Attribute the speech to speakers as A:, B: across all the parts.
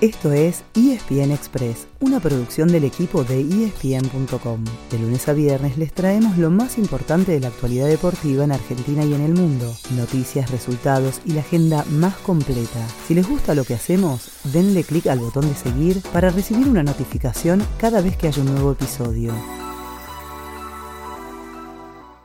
A: Esto es ESPN Express, una producción del equipo de ESPN.com. De lunes a viernes les traemos lo más importante de la actualidad deportiva en Argentina y en el mundo, noticias, resultados y la agenda más completa. Si les gusta lo que hacemos, denle clic al botón de seguir para recibir una notificación cada vez que haya un nuevo episodio.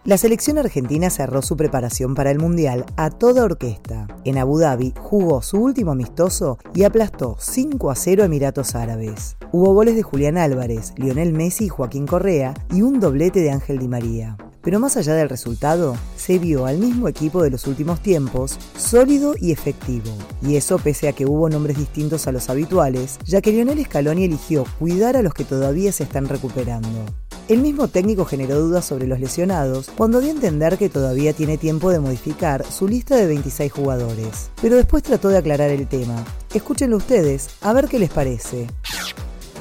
A: La selección argentina cerró su preparación para el Mundial a toda orquesta. En Abu Dhabi jugó su último amistoso y aplastó 5 a 0 a Emiratos Árabes. Hubo goles de Julián Álvarez, Lionel Messi y Joaquín Correa y un doblete de Ángel Di María. Pero más allá del resultado, se vio al mismo equipo de los últimos tiempos, sólido y efectivo. Y eso pese a que hubo nombres distintos a los habituales, ya que Lionel Scaloni eligió cuidar a los que todavía se están recuperando. El mismo técnico generó dudas sobre los lesionados cuando dio a entender que todavía tiene tiempo de modificar su lista de 26 jugadores. Pero después trató de aclarar el tema. Escúchenlo ustedes, a ver qué les parece.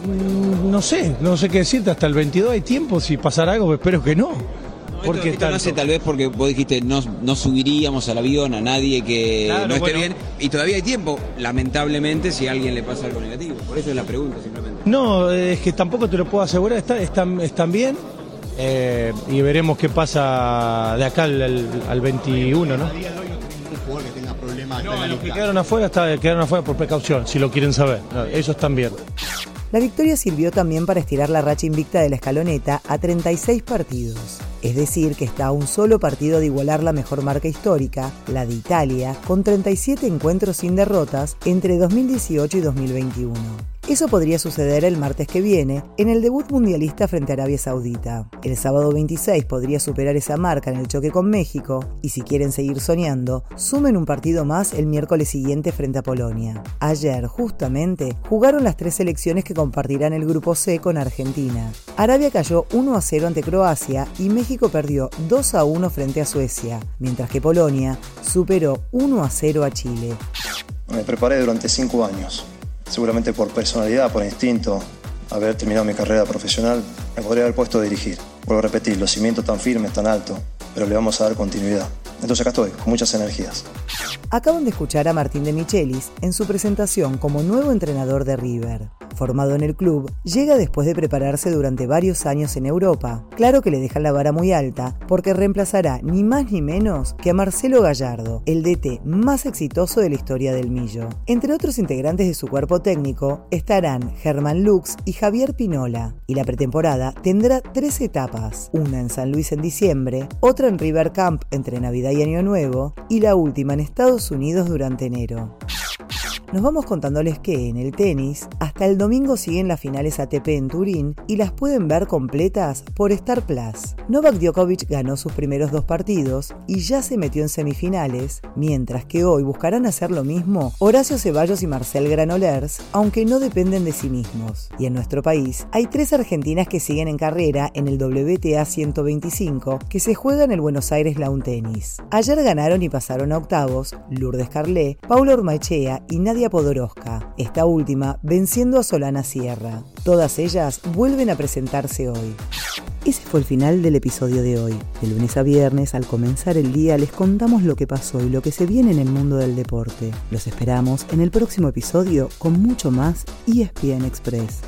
B: Mm, no sé, no sé qué decirte, hasta el 22 hay tiempo, si pasará algo, espero que no.
C: Porque esto, no sé, tal vez porque vos dijiste no, no subiríamos al avión a nadie que no esté bien. Y todavía hay tiempo, lamentablemente, si a alguien le pasa algo negativo. Por eso es la pregunta, simplemente.
B: No, es que tampoco te lo puedo asegurar, están, están, bien. Eh, y veremos qué pasa de acá al, 21, ¿no? No, los que quedaron afuera está, quedaron afuera por precaución, si lo quieren saber. Eso están bien.
A: La victoria sirvió también para estirar la racha invicta de la escaloneta a 36 partidos. Es decir, que está a un solo partido de igualar la mejor marca histórica, la de Italia, con 37 encuentros sin derrotas entre 2018 y 2021. Eso podría suceder el martes que viene en el debut mundialista frente a Arabia Saudita. El sábado 26 podría superar esa marca en el choque con México y si quieren seguir soñando, sumen un partido más el miércoles siguiente frente a Polonia. Ayer, justamente, jugaron las tres selecciones que compartirán el grupo C con Argentina. Arabia cayó 1 a 0 ante Croacia y México perdió 2 a 1 frente a Suecia, mientras que Polonia superó 1 a 0 a Chile.
D: Me preparé durante cinco años seguramente por personalidad, por instinto, haber terminado mi carrera profesional, me podría haber puesto a dirigir. Vuelvo a repetir, los cimientos tan firmes, tan altos, pero le vamos a dar continuidad. Entonces acá estoy, con muchas energías.
A: Acaban de escuchar a Martín de Michelis en su presentación como nuevo entrenador de River formado en el club, llega después de prepararse durante varios años en Europa. Claro que le dejan la vara muy alta, porque reemplazará ni más ni menos que a Marcelo Gallardo, el DT más exitoso de la historia del Millo. Entre otros integrantes de su cuerpo técnico estarán Germán Lux y Javier Pinola, y la pretemporada tendrá tres etapas, una en San Luis en diciembre, otra en River Camp entre Navidad y Año Nuevo, y la última en Estados Unidos durante enero nos vamos contándoles que en el tenis, hasta el domingo siguen las finales ATP en Turín y las pueden ver completas por Star Plus. Novak Djokovic ganó sus primeros dos partidos y ya se metió en semifinales, mientras que hoy buscarán hacer lo mismo Horacio Ceballos y Marcel Granollers, aunque no dependen de sí mismos. Y en nuestro país hay tres argentinas que siguen en carrera en el WTA 125 que se juega en el Buenos Aires Lawn Tennis. Ayer ganaron y pasaron a octavos Lourdes Carlé, Paula Urmachea y Nadia Podoroska, esta última venciendo a Solana Sierra. Todas ellas vuelven a presentarse hoy. Ese fue el final del episodio de hoy. De lunes a viernes, al comenzar el día, les contamos lo que pasó y lo que se viene en el mundo del deporte. Los esperamos en el próximo episodio con mucho más ESPN Express.